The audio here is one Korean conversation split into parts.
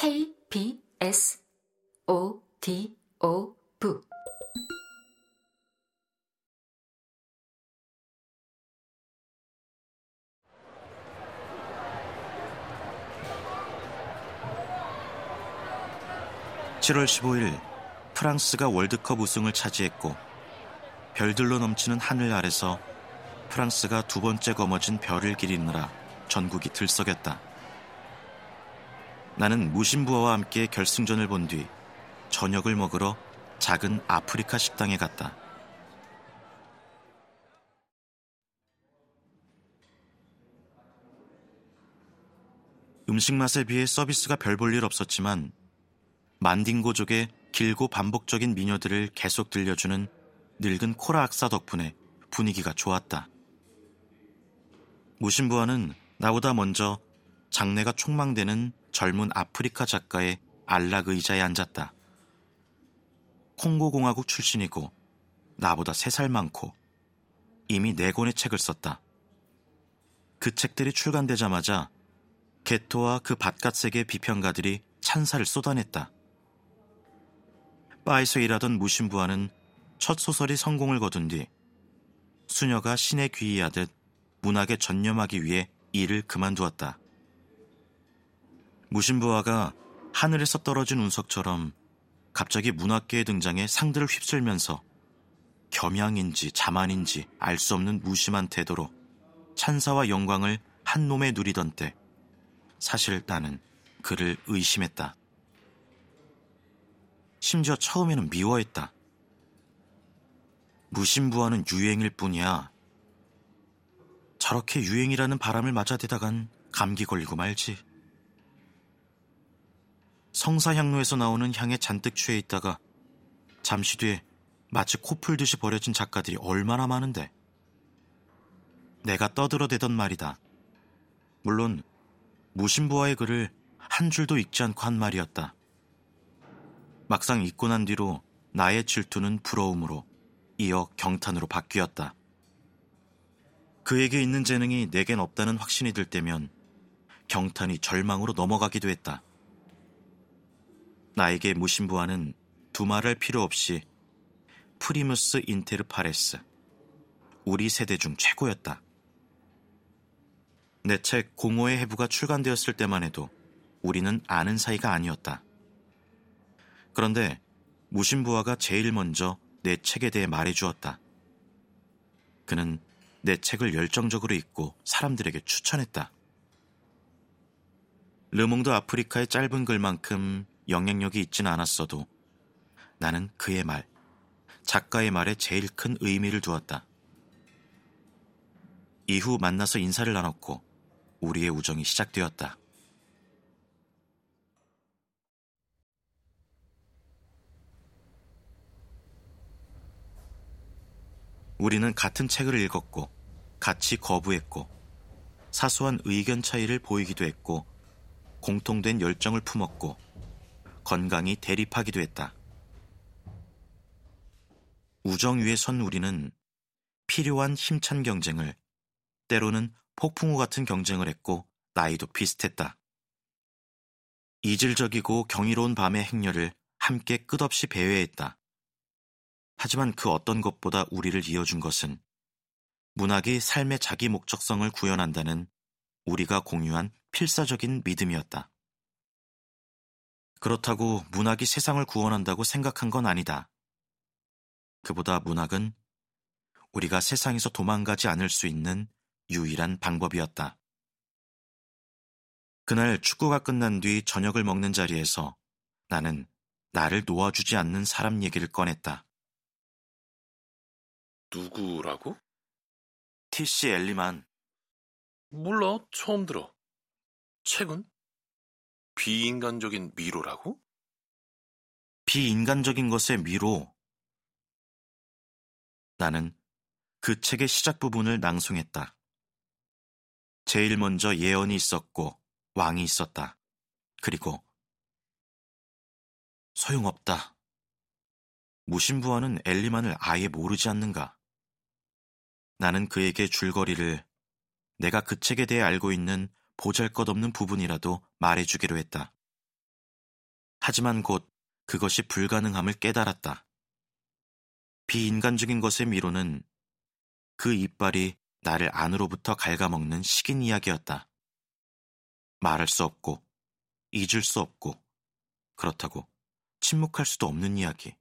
K B S O D O V 7월 15일 프랑스가 월드컵 우승을 차지했고 별들로 넘치는 하늘 아래서 프랑스가 두 번째 거머쥔 별을 기리느라 전국이 들썩였다. 나는 무신부어와 함께 결승전을 본 뒤 저녁을 먹으러 작은 아프리카 식당에 갔다. 음식 맛에 비해 서비스가 별 볼 일 없었지만 만딩고족의 길고 반복적인 민요들을 계속 들려주는 늙은 코라 악사 덕분에 분위기가 좋았다. 무신부와는 나보다 먼저 장래가 촉망되는 젊은 아프리카 작가의 안락 의자에 앉았다. 콩고공화국 출신이고 나보다 세 살 많고 이미 네 권의 책을 썼다. 그 책들이 출간되자마자 게토와 그 바깥 세계 비평가들이 찬사를 쏟아냈다. 바에서 일하던 무신부와는 첫 소설이 성공을 거둔 뒤 수녀가 신에 귀의하듯 문학에 전념하기 위해 일을 그만두었다. 무신부와가 하늘에서 떨어진 운석처럼 갑자기 문학계에 등장해 상들을 휩쓸면서 겸양인지 자만인지 알 수 없는 무심한 태도로 찬사와 영광을 한 놈에 누리던 때 사실 나는 그를 의심했다. 심지어 처음에는 미워했다. 무신부와는 유행일 뿐이야. 저렇게 유행이라는 바람을 맞아대다간 감기 걸리고 말지. 성사향로에서 나오는 향에 잔뜩 취해 있다가 잠시 뒤에 마치 코 풀듯이 버려진 작가들이 얼마나 많은데. 내가 떠들어대던 말이다. 물론 무신부와의 글을 한 줄도 읽지 않고 한 말이었다. 막상 읽고 난 뒤로 나의 질투는 부러움으로 이어 경탄으로 바뀌었다. 그에게 있는 재능이 내겐 없다는 확신이 들 때면 경탄이 절망으로 넘어가기도 했다. 나에게 무신부와는 두말할 필요 없이 Primus inter pares, 우리 세대 중 최고였다. 내 책 공허의 해부가 출간되었을 때만 해도 우리는 아는 사이가 아니었다. 그런데 무심부와가 제일 먼저 내 책에 대해 말해주었다. 그는 내 책을 열정적으로 읽고 사람들에게 추천했다. 르몽드 아프리카의 짧은 글만큼 영향력이 있진 않았어도 나는 그의 말, 작가의 말에 제일 큰 의미를 두었다. 이후 만나서 인사를 나눴고 우리의 우정이 시작되었다. 우리는 같은 책을 읽었고 같이 거부했고 사소한 의견 차이를 보이기도 했고 공통된 열정을 품었고 건강히 대립하기도 했다. 우정 위에 선 우리는 필요한 힘찬 경쟁을 때로는 폭풍우 같은 경쟁을 했고 나이도 비슷했다. 이질적이고 경이로운 밤의 행렬을 함께 끝없이 배회했다. 하지만 그 어떤 것보다 우리를 이어준 것은 문학이 삶의 자기 목적성을 구현한다는 우리가 공유한 필사적인 믿음이었다. 그렇다고 문학이 세상을 구원한다고 생각한 건 아니다. 그보다 문학은 우리가 세상에서 도망가지 않을 수 있는 유일한 방법이었다. 그날 축구가 끝난 뒤 저녁을 먹는 자리에서 나는 나를 놓아주지 않는 사람 얘기를 꺼냈다. 누구라고? 티시 엘리만. 몰라, 처음 들어. 책은? 비인간적인 미로라고? 비인간적인 것의 미로. 나는 그 책의 시작 부분을 낭송했다. 제일 먼저 예언이 있었고 왕이 있었다. 그리고 소용없다. 무신부와는 엘리만을 아예 모르지 않는가? 나는 그에게 줄거리를 내가 그 책에 대해 알고 있는 보잘 것 없는 부분이라도 말해주기로 했다. 하지만 곧 그것이 불가능함을 깨달았다. 비인간적인 것의 미로는 그 이빨이 나를 안으로부터 갉아먹는 식인 이야기였다. 말할 수 없고, 잊을 수 없고, 그렇다고 침묵할 수도 없는 이야기.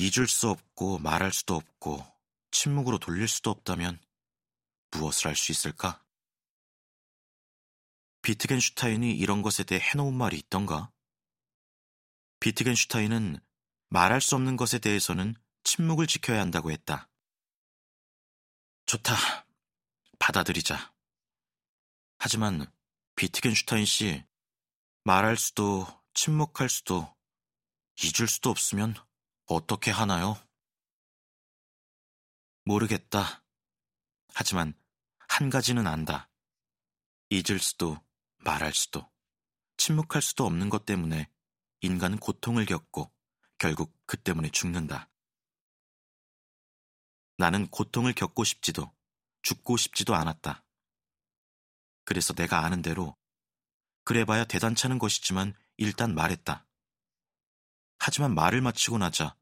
잊을 수 없고, 말할 수도 없고, 침묵으로 돌릴 수도 없다면 무엇을 할 수 있을까? 비트겐슈타인이 이런 것에 대해 해놓은 말이 있던가? 비트겐슈타인은 말할 수 없는 것에 대해서는 침묵을 지켜야 한다고 했다. 좋다. 받아들이자. 하지만 비트겐슈타인 씨, 말할 수도, 침묵할 수도, 잊을 수도 없으면 어떻게 하나요? 모르겠다. 하지만 한 가지는 안다. 잊을 수도, 말할 수도, 침묵할 수도 없는 것 때문에 인간은 고통을 겪고 결국 그 때문에 죽는다. 나는 고통을 겪고 싶지도 죽고 싶지도 않았다. 그래서 내가 아는 대로 그래봐야 대단찮은 것이지만 일단 말했다. 하지만 말을 마치고 나자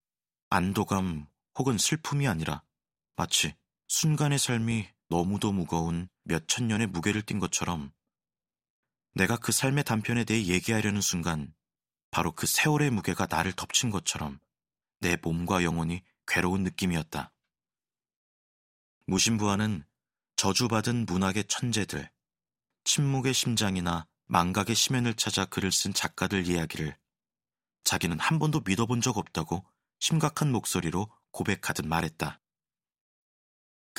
안도감 혹은 슬픔이 아니라 마치 순간의 삶이 너무도 무거운 몇 천 년의 무게를 띈 것처럼 내가 그 삶의 단편에 대해 얘기하려는 순간 바로 그 세월의 무게가 나를 덮친 것처럼 내 몸과 영혼이 괴로운 느낌이었다. 무신부와는 저주받은 문학의 천재들, 침묵의 심장이나 망각의 심연을 찾아 글을 쓴 작가들 이야기를 자기는 한 번도 믿어본 적 없다고 심각한 목소리로 고백하듯 말했다.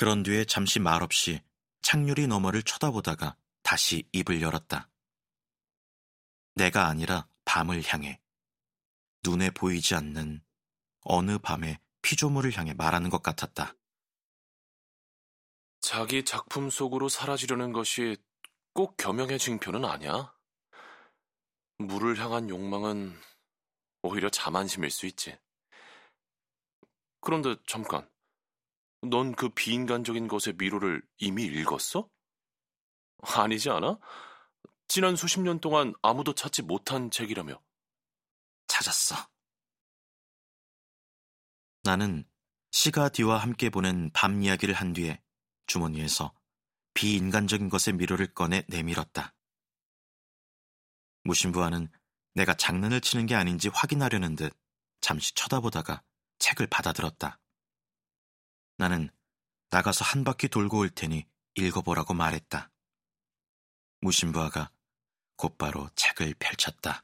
그런 뒤에 잠시 말없이 창유리 너머를 쳐다보다가 다시 입을 열었다. 내가 아니라 밤을 향해 눈에 보이지 않는 어느 밤의 피조물을 향해 말하는 것 같았다. 자기 작품 속으로 사라지려는 것이 꼭 겸용의 징표는 아니야. 물을 향한 욕망은 오히려 자만심일 수 있지. 그런데 잠깐, 넌 그 비인간적인 것의 미로를 이미 읽었어? 아니지 않아? 지난 수십 년 동안 아무도 찾지 못한 책이라며. 찾았어. 나는 시가 디와 함께 보낸 밤 이야기를 한 뒤에 주머니에서 비인간적인 것의 미로를 꺼내 내밀었다. 무신부와는 내가 장난을 치는 게 아닌지 확인하려는 듯 잠시 쳐다보다가 책을 받아들었다. 나는 나가서 한 바퀴 돌고 올 테니 읽어보라고 말했다. 무신부아가 곧바로 책을 펼쳤다.